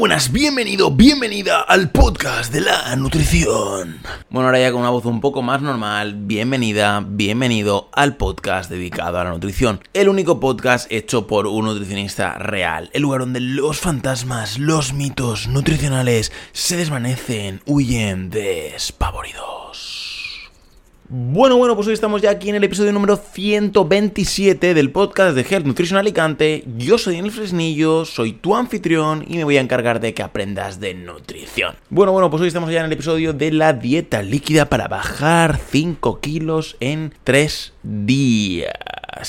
buenas, bienvenido, bienvenida al podcast de la nutrición. Bueno, ahora ya con una voz un poco más normal, bienvenida, bienvenido al podcast dedicado a la nutrición. El único podcast hecho por un nutricionista real, el lugar donde los fantasmas, los mitos nutricionales se desvanecen, huyen despavoridos. Bueno, bueno, pues hoy estamos ya aquí en el episodio número 127 del podcast de Health Nutrition Alicante. Yo soy Daniel Fresnillo, soy tu anfitrión y me voy a encargar de que aprendas de nutrición. Bueno, bueno, pues hoy estamos ya en el episodio de la dieta líquida para bajar 5 kilos en 3 días.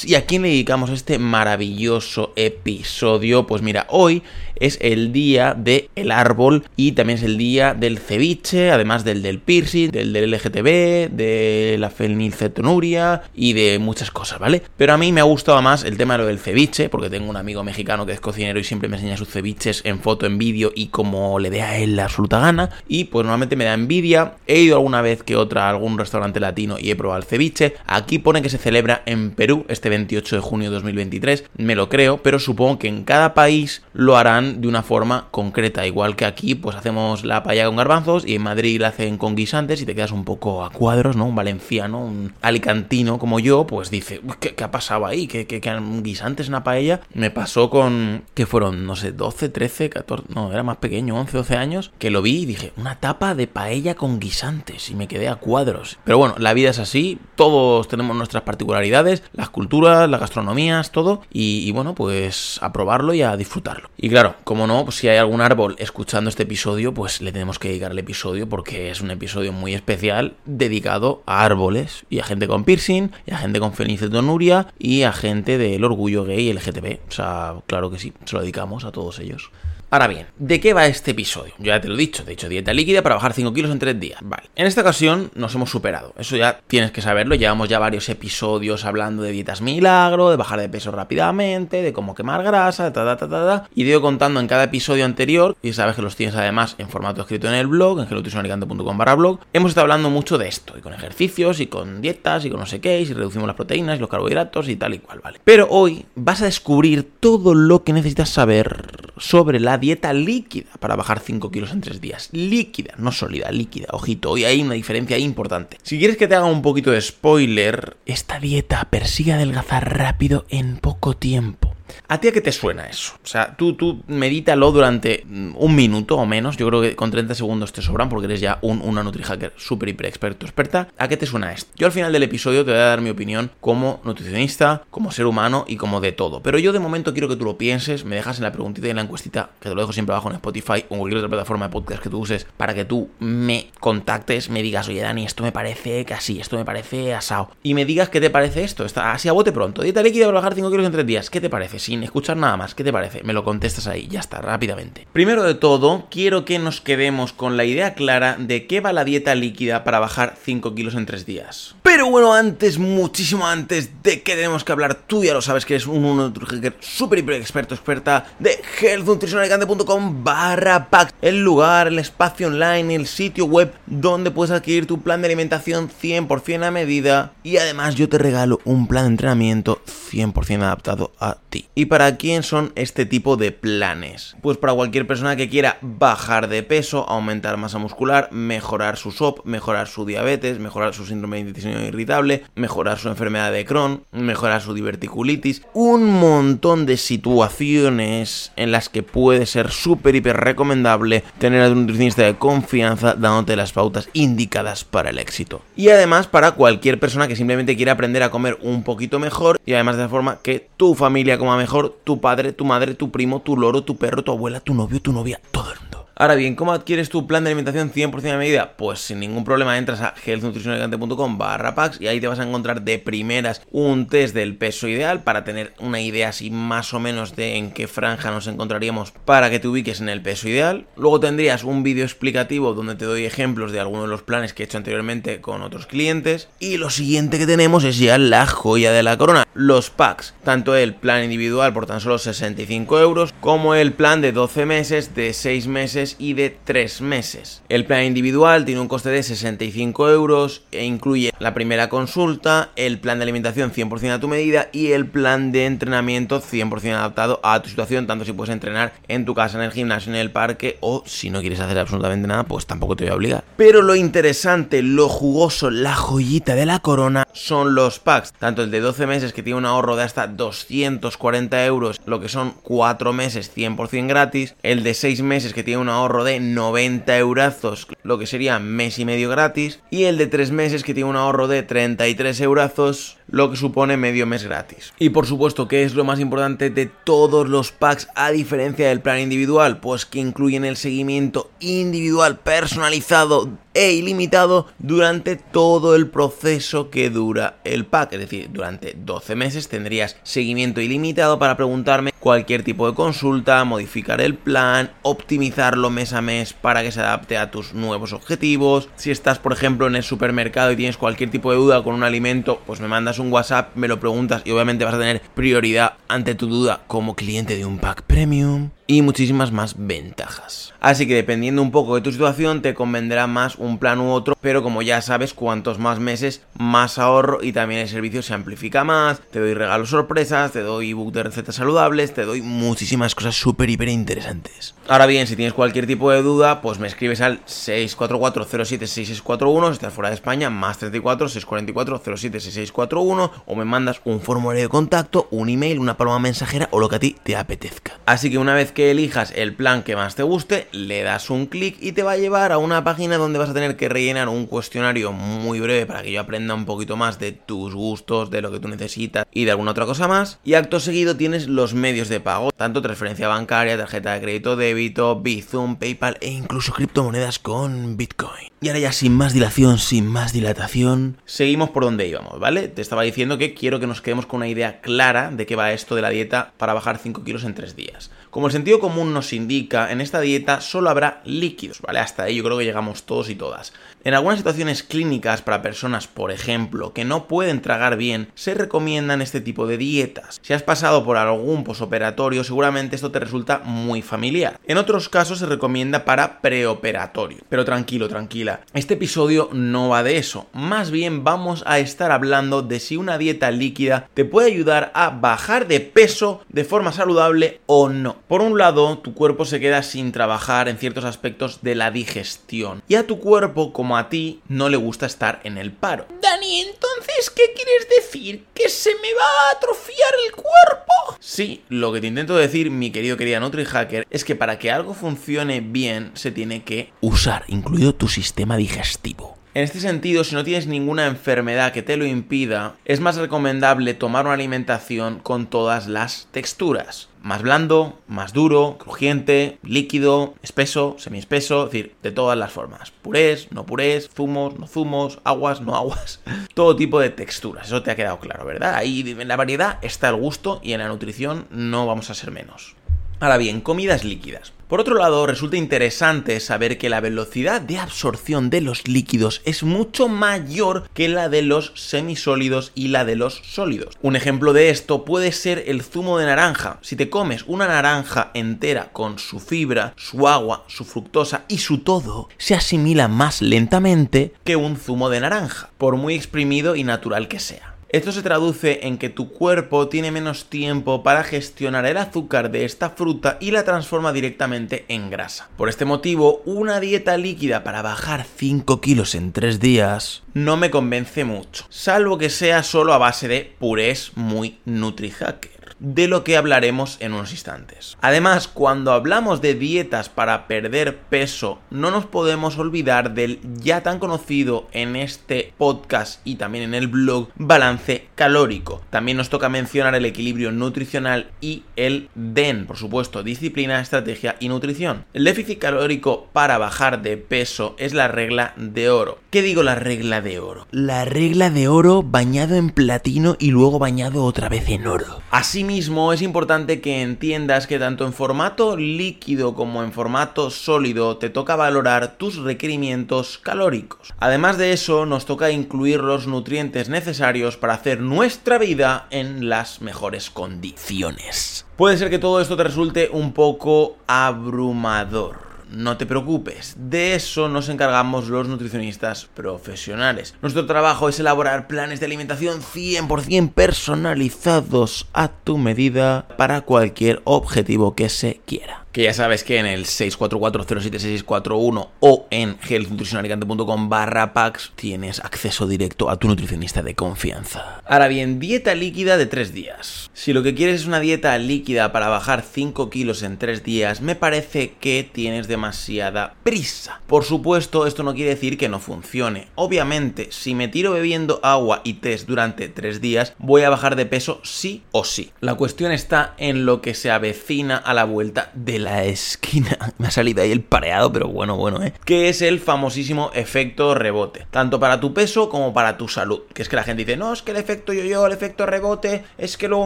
¿Y a quién le dedicamos este maravilloso episodio? Pues mira, hoy es el día del el árbol y también es el día del ceviche, además del del piercing, del del LGTB, de la fenilcetonuria y de muchas cosas, ¿vale? Pero a mí me ha gustado más el tema de lo del ceviche, porque tengo un amigo mexicano que es cocinero y siempre me enseña sus ceviches en foto, en vídeo y como le dé a él la absoluta gana. Y pues normalmente me da envidia. He ido alguna vez que otra a algún restaurante latino y he probado el ceviche. Aquí pone que se celebra en Perú este 28 de junio de 2023. Me lo creo, pero supongo que en cada país lo harán de una forma concreta. Igual que aquí, pues hacemos la paella con garbanzos y en Madrid la hacen con guisantes y te quedas un poco a cuadros, ¿no? Un valenciano, un alicantino como yo, pues dice, ¿qué, ha pasado ahí? ¿Qué, qué, qué guisantes en una paella? Me pasó con, que fueron, no sé, 12, 13, 14, no, era más pequeño, 11, 12 años, que lo vi y dije, una tapa de paella con guisantes y me quedé a cuadros. Pero bueno, la vida es así, todos tenemos nuestras particularidades, las culturas, las gastronomías, todo, y, y bueno, pues a probarlo y a disfrutarlo. Y claro, como no, pues si hay algún árbol escuchando este episodio, pues le tenemos que dedicar el episodio porque es un episodio muy especial dedicado a árboles y a gente con piercing, y a gente con fenilcetonuria y a gente del orgullo gay y LGTB. O sea, claro que sí, se lo dedicamos a todos ellos. Ahora bien, ¿de qué va este episodio? Yo ya te lo he dicho, de hecho, dieta líquida para bajar 5 kilos en 3 días. Vale, en esta ocasión nos hemos superado, eso ya tienes que saberlo, llevamos ya varios episodios hablando de dietas milagro, de bajar de peso rápidamente, de cómo quemar grasa, ta ta ta ta, ta y ido contando en cada episodio anterior, y sabes que los tienes además en formato escrito en el blog, en gelotusionalicante.com barra blog, hemos estado hablando mucho de esto, y con ejercicios, y con dietas, y con no sé qué, y reducimos las proteínas y los carbohidratos y tal y cual, ¿vale? Pero hoy vas a descubrir todo lo que necesitas saber sobre la dieta líquida para bajar 5 kilos en 3 días. Líquida, no sólida, líquida. Ojito, hoy hay una diferencia importante. Si quieres que te haga un poquito de spoiler, esta dieta persigue adelgazar rápido en poco tiempo. ¿A ti a qué te suena eso? O sea, tú, tú medítalo durante mm, un minuto o menos. Yo creo que con 30 segundos te sobran porque eres ya un, una NutriHacker súper, hiper experto, experta. ¿A qué te suena esto? Yo al final del episodio te voy a dar mi opinión como nutricionista, como ser humano y como de todo. Pero yo de momento quiero que tú lo pienses, me dejas en la preguntita y en la encuestita, que te lo dejo siempre abajo en Spotify o cualquier otra plataforma de podcast que tú uses, para que tú me contactes, me digas, oye Dani, esto me parece casi, esto me parece asado. Y me digas qué te parece esto. Está así a bote pronto. Dieta líquida para bajar 5 kilos en 3 días. ¿Qué te parece? Sin escuchar nada más. ¿Qué te parece? Me lo contestas ahí, ya está, rápidamente. Primero de todo, quiero que nos quedemos con la idea clara de qué va la dieta líquida para bajar 5 kilos en 3 días. Pero bueno, antes, muchísimo antes de que tenemos que hablar, tú ya lo sabes que eres un nutrihacker súper hiper experto, experta de healthnutritionalicante.com barra pack, el lugar, el espacio online, el sitio web donde puedes adquirir tu plan de alimentación 100% a medida y además yo te regalo un plan de entrenamiento 100% adaptado a ¿Y para quién son este tipo de planes? Pues para cualquier persona que quiera bajar de peso, aumentar masa muscular, mejorar su SOP, mejorar su diabetes, mejorar su síndrome de intestino irritable, mejorar su enfermedad de Crohn, mejorar su diverticulitis, un montón de situaciones en las que puede ser súper hiper recomendable tener a un nutricionista de confianza dándote las pautas indicadas para el éxito. Y además para cualquier persona que simplemente quiera aprender a comer un poquito mejor y además de forma que tu familia coma mejor, tu padre, tu madre, tu primo, tu loro, tu perro, tu abuela, tu novio, tu novia, todo el mundo. Ahora bien, ¿cómo adquieres tu plan de alimentación 100% a medida? Pues sin ningún problema entras a healthnutritionalicante.com barra packs y ahí te vas a encontrar de primeras un test del peso ideal para tener una idea así más o menos de en qué franja nos encontraríamos para que te ubiques en el peso ideal. Luego tendrías un vídeo explicativo donde te doy ejemplos de algunos de los planes que he hecho anteriormente con otros clientes. Y lo siguiente que tenemos es ya la joya de la corona, los packs. Tanto el plan individual por tan solo 65 euros como el plan de 12 meses, de 6 meses y de 3 meses. El plan individual tiene un coste de 65 euros e incluye la primera consulta, el plan de alimentación 100% a tu medida y el plan de entrenamiento 100% adaptado a tu situación, tanto si puedes entrenar en tu casa, en el gimnasio, en el parque o si no quieres hacer absolutamente nada, pues tampoco te voy a obligar. Pero lo interesante, lo jugoso, la joyita de la corona son los packs, tanto el de 12 meses que tiene un ahorro de hasta 240 euros, lo que son 4 meses 100% gratis, el de 6 meses que tiene un ahorro de 90 eurazos, lo que sería mes y medio gratis, y el de 3 meses que tiene un ahorro de 33 eurazos, lo que supone medio mes gratis. Y por supuesto, ¿qué es lo más importante de todos los packs a diferencia del plan individual? Pues que incluyen el seguimiento individual personalizado e ilimitado durante todo el proceso que dura el pack. Es decir, durante 12 meses tendrías seguimiento ilimitado para preguntarme cualquier tipo de consulta, modificar el plan, optimizarlo mes a mes para que se adapte a tus nuevos objetivos. Si estás, por ejemplo, en el supermercado y tienes cualquier tipo de duda con un alimento, pues me mandas un WhatsApp, me lo preguntas y obviamente vas a tener prioridad ante tu duda como cliente de un pack premium y muchísimas más ventajas. Así que dependiendo un poco de tu situación te convendrá más un plan u otro, pero como ya sabes, cuantos más meses, más ahorro y también el servicio se amplifica más, te doy regalos sorpresas, te doy ebook de recetas saludables, te doy muchísimas cosas súper, hiper interesantes. Ahora bien, si tienes cualquier tipo de duda, pues me escribes al 644-076641, si estás fuera de España, más 34 644 076641 o me mandas un formulario de contacto, un email, una paloma mensajera o lo que a ti te apetezca. Así que una vez que elijas el plan que más te guste, le das un clic y te va a llevar a una página donde vas a tener que rellenar un cuestionario muy breve para que yo aprenda un poquito más de tus gustos, de lo que tú necesitas y de alguna otra cosa más. Y acto seguido tienes los medios de pago, tanto transferencia bancaria, tarjeta de crédito, débito, Bizum, PayPal e incluso criptomonedas con Bitcoin. Y ahora ya sin más dilación, sin más dilatación, seguimos por donde íbamos, ¿vale? Te estaba diciendo que quiero que nos quedemos con una idea clara de qué va esto de la dieta para bajar 5 kilos en 3 días. Como el sentido común nos indica, en esta dieta solo habrá líquidos, ¿vale? Hasta ahí yo creo que llegamos todos y todas. En algunas situaciones clínicas para personas, por ejemplo, que no pueden tragar bien, se recomiendan este tipo de dietas. Si has pasado por algún posoperatorio, seguramente esto te resulta muy familiar. En otros casos se recomienda para preoperatorio. Pero tranquilo, tranquila. Este episodio no va de eso. Más bien vamos a estar hablando de si una dieta líquida te puede ayudar a bajar de peso de forma saludable o no. Por un lado, tu cuerpo se queda sin trabajar en ciertos aspectos de la digestión. Y a tu cuerpo, como a ti, no le gusta estar en el paro. Dani, entonces, ¿qué quieres decir? ¿Que se me va a atrofiar el cuerpo? Sí, lo que te intento decir, mi querido querida NutriHacker, es que para que algo funcione bien se tiene que usar, incluido tu sistema digestivo. En este sentido, si no tienes ninguna enfermedad que te lo impida, es más recomendable tomar una alimentación con todas las texturas. Más blando, más duro, crujiente, líquido, espeso, semiespeso, es decir, de todas las formas. Purés, no purés, zumos, no zumos, aguas, no aguas. Todo tipo de texturas, eso te ha quedado claro, ¿verdad? Ahí en la variedad está el gusto y en la nutrición no vamos a ser menos. Ahora bien, comidas líquidas. Por otro lado, resulta interesante saber que la velocidad de absorción de los líquidos es mucho mayor que la de los semisólidos y la de los sólidos. Un ejemplo de esto puede ser el zumo de naranja. Si te comes una naranja entera con su fibra, su agua, su fructosa y su todo, se asimila más lentamente que un zumo de naranja, por muy exprimido y natural que sea. Esto se traduce en que tu cuerpo tiene menos tiempo para gestionar el azúcar de esta fruta y la transforma directamente en grasa. Por este motivo, una dieta líquida para bajar 5 kilos en 3 días no me convence mucho, salvo que sea solo a base de purés muy NutriHacker de lo que hablaremos en unos instantes. Además, cuando hablamos de dietas para perder peso, no nos podemos olvidar del ya tan conocido en este podcast y también en el blog balance calórico. También nos toca mencionar el equilibrio nutricional y el DEN, por supuesto, disciplina, estrategia y nutrición. El déficit calórico para bajar de peso es la regla de oro. ¿Qué digo la regla de oro? La regla de oro bañado en platino y luego bañado otra vez en oro. Así es importante que entiendas que tanto en formato líquido como en formato sólido te toca valorar tus requerimientos calóricos. Además de eso, nos toca incluir los nutrientes necesarios para hacer nuestra vida en las mejores condiciones. Puede ser que todo esto te resulte un poco abrumador no te preocupes, de eso nos encargamos los nutricionistas profesionales. Nuestro trabajo es elaborar planes de alimentación 100% personalizados a tu medida para cualquier objetivo que se quiera que ya sabes que en el 644-07641 o en healthnutritionalicante.com barra packs tienes acceso directo a tu nutricionista de confianza. Ahora bien, dieta líquida de 3 días. Si lo que quieres es una dieta líquida para bajar 5 kilos en 3 días, me parece que tienes demasiada prisa. Por supuesto, esto no quiere decir que no funcione. Obviamente, si me tiro bebiendo agua y test durante 3 días, voy a bajar de peso sí o sí. La cuestión está en lo que se avecina a la vuelta de la esquina. Me ha salido ahí el pareado, pero bueno, bueno, ¿eh? Que es el famosísimo efecto rebote. Tanto para tu peso como para tu salud. Que es que la gente dice, no, es que el efecto yo-yo, el efecto rebote, es que luego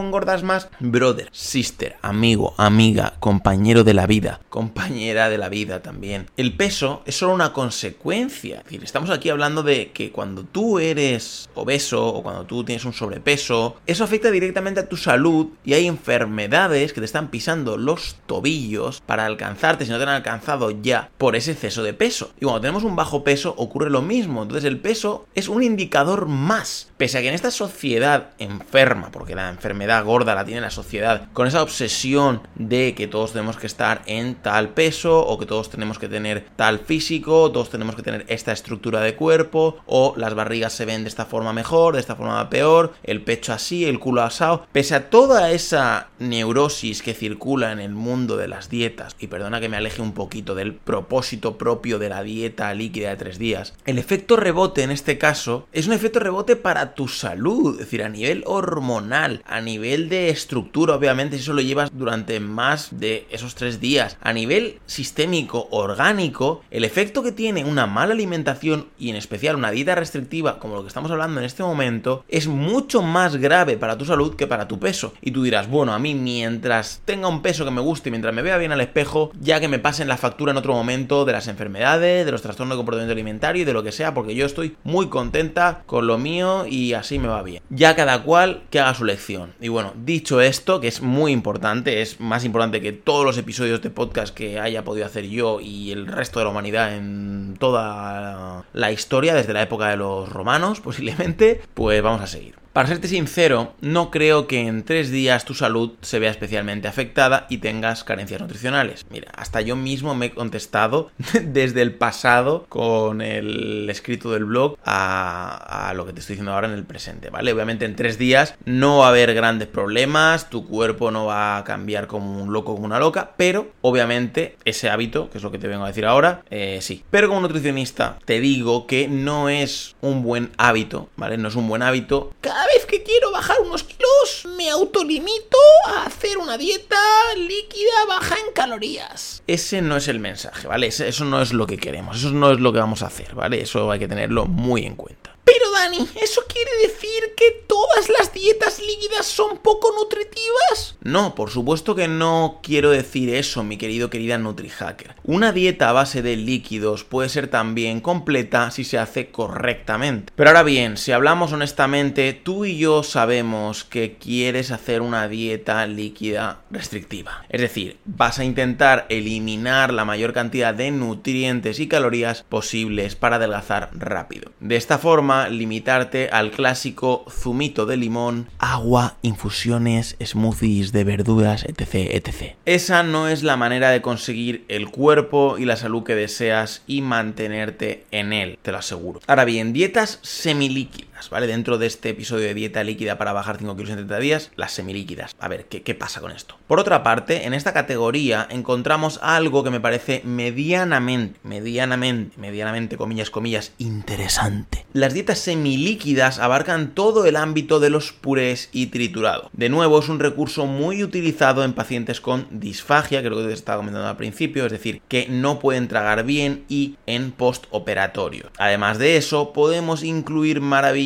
engordas más. Brother, sister, amigo, amiga, compañero de la vida, compañera de la vida también. El peso es solo una consecuencia. Es decir, estamos aquí hablando de que cuando tú eres obeso o cuando tú tienes un sobrepeso, eso afecta directamente a tu salud y hay enfermedades que te están pisando los tobillos para alcanzarte si no te han alcanzado ya por ese exceso de peso. Y cuando tenemos un bajo peso ocurre lo mismo. Entonces el peso es un indicador más. Pese a que en esta sociedad enferma, porque la enfermedad gorda la tiene la sociedad, con esa obsesión de que todos tenemos que estar en tal peso o que todos tenemos que tener tal físico, todos tenemos que tener esta estructura de cuerpo o las barrigas se ven de esta forma mejor, de esta forma peor, el pecho así, el culo asado. Pese a toda esa neurosis que circula en el mundo de las dietas, y perdona que me aleje un poquito del propósito propio de la dieta líquida de tres días, el efecto rebote en este caso es un efecto rebote para tu salud, es decir, a nivel hormonal, a nivel de estructura, obviamente, si eso lo llevas durante más de esos tres días, a nivel sistémico, orgánico, el efecto que tiene una mala alimentación y en especial una dieta restrictiva, como lo que estamos hablando en este momento, es mucho más grave para tu salud que para tu peso. Y tú dirás, bueno, a mí mientras tenga un peso que me guste, mientras me vea bien al espejo, ya que me pasen la factura en otro momento de las enfermedades, de los trastornos de comportamiento alimentario y de lo que sea, porque yo estoy muy contenta con lo mío y así me va bien. Ya cada cual que haga su lección. Y bueno, dicho esto, que es muy importante, es más importante que todos los episodios de podcast que haya podido hacer yo y el resto de la humanidad en toda la historia, desde la época de los romanos posiblemente, pues vamos a seguir. Para serte sincero, no creo que en tres días tu salud se vea especialmente afectada y tengas carencias nutricionales. Mira, hasta yo mismo me he contestado desde el pasado con el escrito del blog a, lo que te estoy diciendo ahora en el presente, ¿vale? Obviamente en tres días no va a haber grandes problemas, tu cuerpo no va a cambiar como un loco, como una loca, pero obviamente ese hábito, que es lo que te vengo a decir ahora, eh, sí. Pero como nutricionista te digo que no es un buen hábito, ¿vale? No es un buen hábito vez que quiero bajar unos kilos, me autolimito a hacer una dieta líquida baja en calorías. Ese no es el mensaje, ¿vale? Eso no es lo que queremos, eso no es lo que vamos a hacer, ¿vale? Eso hay que tenerlo muy en cuenta. Pero Dani, ¿eso quiere decir que todas las dietas líquidas son poco nutritivas? No, por supuesto que no quiero decir eso, mi querido querida NutriHacker. Una dieta a base de líquidos puede ser también completa si se hace correctamente. Pero ahora bien, si hablamos honestamente, tú y yo sabemos que quieres hacer una dieta líquida restrictiva. Es decir, vas a intentar eliminar la mayor cantidad de nutrientes y calorías posibles para adelgazar rápido. De esta forma, limitarte al clásico zumito de limón, agua, infusiones, smoothies de verduras, etc, etc. Esa no es la manera de conseguir el cuerpo y la salud que deseas y mantenerte en él, te lo aseguro. Ahora bien, dietas semilíquidas, ¿vale? Dentro de este episodio de dieta líquida para bajar 5 kilos en 30 días, las semilíquidas. A ver, ¿qué, ¿qué pasa con esto? Por otra parte, en esta categoría encontramos algo que me parece medianamente, medianamente, medianamente, comillas, comillas, interesante. Las dietas semilíquidas abarcan todo el ámbito de los purés y triturado. De nuevo, es un recurso muy utilizado en pacientes con disfagia, lo que te estaba comentando al principio, es decir, que no pueden tragar bien y en postoperatorio. Además de eso, podemos incluir maravillas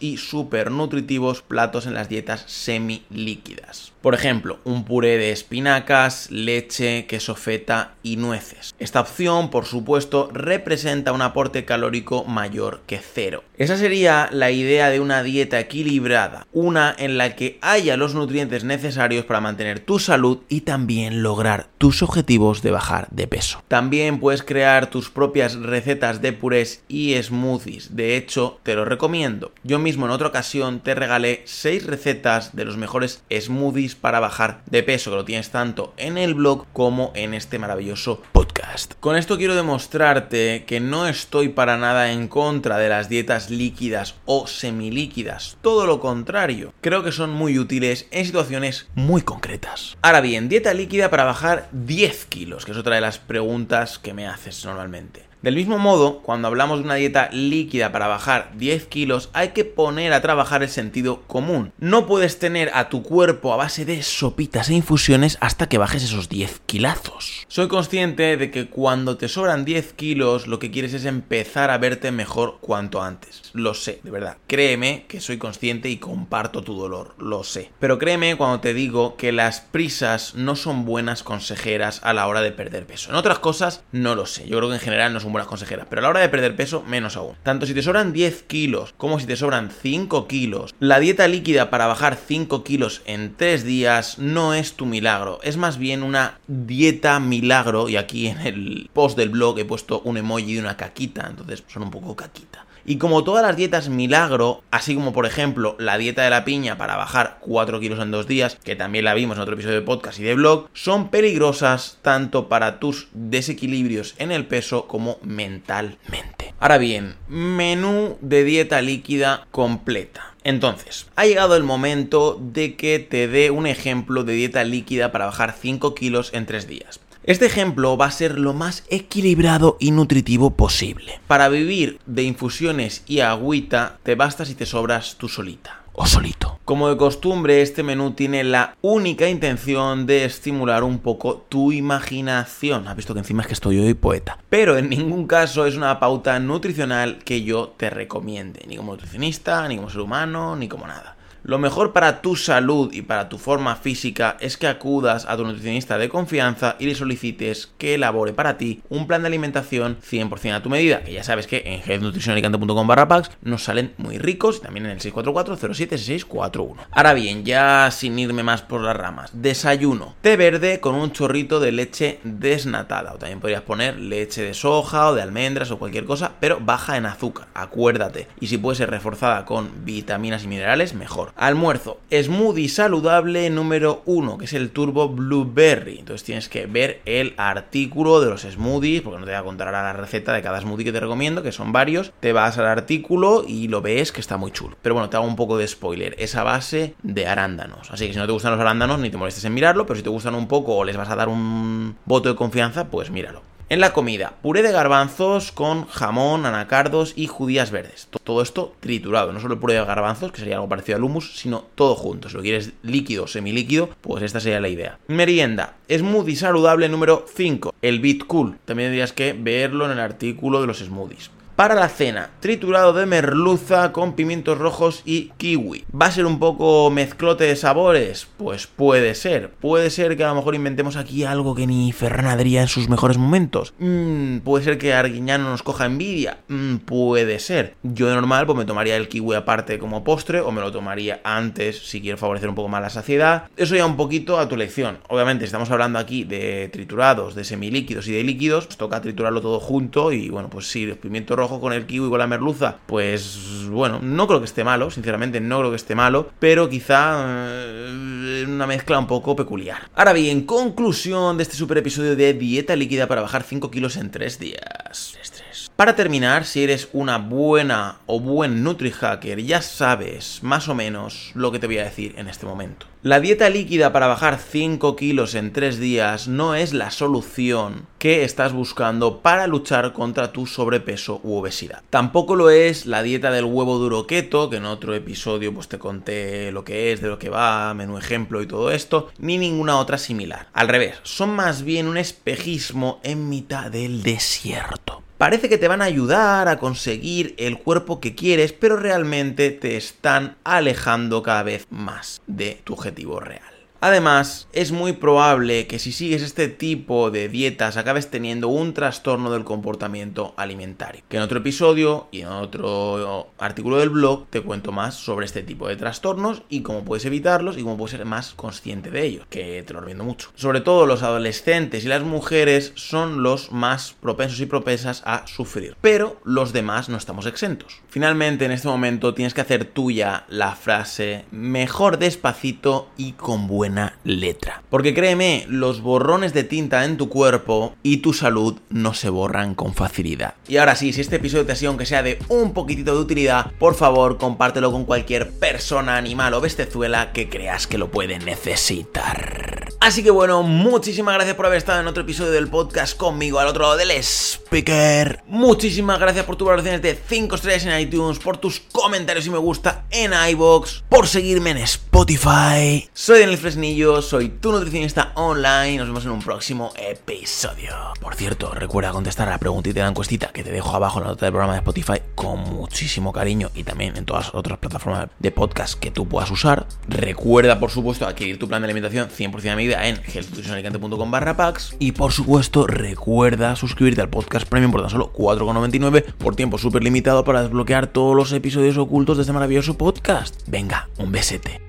y súper nutritivos platos en las dietas semi-líquidas. Por ejemplo, un puré de espinacas, leche, queso feta y nueces. Esta opción, por supuesto, representa un aporte calórico mayor que cero. Esa sería la idea de una dieta equilibrada, una en la que haya los nutrientes necesarios para mantener tu salud y también lograr tus objetivos de bajar de peso. También puedes crear tus propias recetas de purés y smoothies. De hecho, te lo recomiendo. Yo mismo en otra ocasión te regalé 6 recetas de los mejores smoothies para bajar de peso, que lo tienes tanto en el blog como en este maravilloso podcast. Con esto quiero demostrarte que no estoy para nada en contra de las dietas líquidas o semilíquidas, todo lo contrario, creo que son muy útiles en situaciones muy concretas. Ahora bien, dieta líquida para bajar 10 kilos, que es otra de las preguntas que me haces normalmente. Del mismo modo, cuando hablamos de una dieta líquida para bajar 10 kilos, hay que poner a trabajar el sentido común. No puedes tener a tu cuerpo a base de sopitas e infusiones hasta que bajes esos 10 kilazos. Soy consciente de que cuando te sobran 10 kilos, lo que quieres es empezar a verte mejor cuanto antes. Lo sé, de verdad. Créeme que soy consciente y comparto tu dolor, lo sé. Pero créeme cuando te digo que las prisas no son buenas consejeras a la hora de perder peso. En otras cosas, no lo sé. Yo creo que en general no buenas consejeras, pero a la hora de perder peso, menos aún. Tanto si te sobran 10 kilos como si te sobran 5 kilos, la dieta líquida para bajar 5 kilos en 3 días no es tu milagro, es más bien una dieta milagro, y aquí en el post del blog he puesto un emoji de una caquita, entonces son un poco caquita. Y como todas las dietas milagro, así como por ejemplo la dieta de la piña para bajar 4 kilos en 2 días, que también la vimos en otro episodio de podcast y de blog, son peligrosas tanto para tus desequilibrios en el peso como mentalmente. Ahora bien, menú de dieta líquida completa. Entonces, ha llegado el momento de que te dé un ejemplo de dieta líquida para bajar 5 kilos en 3 días. Este ejemplo va a ser lo más equilibrado y nutritivo posible. Para vivir de infusiones y agüita, te basta si te sobras tú solita o solito. Como de costumbre, este menú tiene la única intención de estimular un poco tu imaginación. Has visto que encima es que estoy hoy poeta. Pero en ningún caso es una pauta nutricional que yo te recomiende, ni como nutricionista, ni como ser humano, ni como nada. Lo mejor para tu salud y para tu forma física es que acudas a tu nutricionista de confianza y le solicites que elabore para ti un plan de alimentación 100% a tu medida, que ya sabes que en healthnutritionalicante.com barra packs nos salen muy ricos y también en el 644-076641. Ahora bien, ya sin irme más por las ramas, desayuno, té verde con un chorrito de leche desnatada, o también podrías poner leche de soja o de almendras o cualquier cosa, pero baja en azúcar, acuérdate, y si puede ser reforzada con vitaminas y minerales, mejor. Almuerzo, smoothie saludable número 1, que es el Turbo Blueberry. Entonces tienes que ver el artículo de los smoothies, porque no te voy a contar ahora la receta de cada smoothie que te recomiendo, que son varios. Te vas al artículo y lo ves que está muy chulo. Pero bueno, te hago un poco de spoiler. Es a base de arándanos. Así que si no te gustan los arándanos, ni te molestes en mirarlo, pero si te gustan un poco o les vas a dar un voto de confianza, pues míralo. En la comida, puré de garbanzos con jamón, anacardos y judías verdes. Todo esto triturado, no solo el puré de garbanzos, que sería algo parecido al hummus, sino todo junto. Si lo quieres líquido o semilíquido, pues esta sería la idea. Merienda, smoothie saludable número 5, el Bit Cool. También tendrías que verlo en el artículo de los smoothies. Para la cena, triturado de merluza con pimientos rojos y kiwi. ¿Va a ser un poco mezclote de sabores? Pues puede ser. Puede ser que a lo mejor inventemos aquí algo que ni Ferran Adrià en sus mejores momentos. Mm, puede ser que Arguiñano nos coja envidia. Mm, puede ser. Yo de normal pues me tomaría el kiwi aparte como postre o me lo tomaría antes si quiero favorecer un poco más la saciedad. Eso ya un poquito a tu elección. Obviamente estamos hablando aquí de triturados, de semilíquidos y de líquidos. Pues toca triturarlo todo junto y bueno, pues sí, los pimientos rojos con el kiwi y con la merluza, pues bueno, no creo que esté malo, sinceramente no creo que esté malo, pero quizá eh, una mezcla un poco peculiar. Ahora bien, conclusión de este super episodio de dieta líquida para bajar 5 kilos en 3 días. Para terminar, si eres una buena o buen NutriHacker, ya sabes más o menos lo que te voy a decir en este momento. La dieta líquida para bajar 5 kilos en 3 días no es la solución que estás buscando para luchar contra tu sobrepeso u obesidad. Tampoco lo es la dieta del huevo duro keto, que en otro episodio pues te conté lo que es, de lo que va, menú ejemplo y todo esto, ni ninguna otra similar. Al revés, son más bien un espejismo en mitad del desierto. Parece que te van a ayudar a conseguir el cuerpo que quieres, pero realmente te están alejando cada vez más de tu objetivo real. Además, es muy probable que si sigues este tipo de dietas acabes teniendo un trastorno del comportamiento alimentario. Que en otro episodio y en otro artículo del blog te cuento más sobre este tipo de trastornos y cómo puedes evitarlos y cómo puedes ser más consciente de ellos, que te lo recomiendo mucho. Sobre todo los adolescentes y las mujeres son los más propensos y propensas a sufrir, pero los demás no estamos exentos. Finalmente, en este momento tienes que hacer tuya la frase mejor despacito y con buen letra. Porque créeme, los borrones de tinta en tu cuerpo y tu salud no se borran con facilidad. Y ahora sí, si este episodio te ha sido aunque sea de un poquitito de utilidad, por favor compártelo con cualquier persona, animal o bestezuela que creas que lo puede necesitar. Así que bueno, muchísimas gracias por haber estado en otro episodio del podcast conmigo al otro lado del speaker. Muchísimas gracias por tus valoraciones de 5 estrellas en iTunes, por tus comentarios y me gusta en iBox, por seguirme en Spotify. Soy Daniel Soy tu nutricionista online. Nos vemos en un próximo episodio. Por cierto, recuerda contestar a la preguntita de la encuestita que te dejo abajo en la nota del programa de Spotify con muchísimo cariño y también en todas las otras plataformas de podcast que tú puedas usar. Recuerda, por supuesto, adquirir tu plan de alimentación 100% a medida en healthnutritionalicante.com barra packs. Y por supuesto, recuerda suscribirte al podcast premium por tan solo 4,99 por tiempo súper limitado para desbloquear todos los episodios ocultos de este maravilloso podcast. Venga, un besete.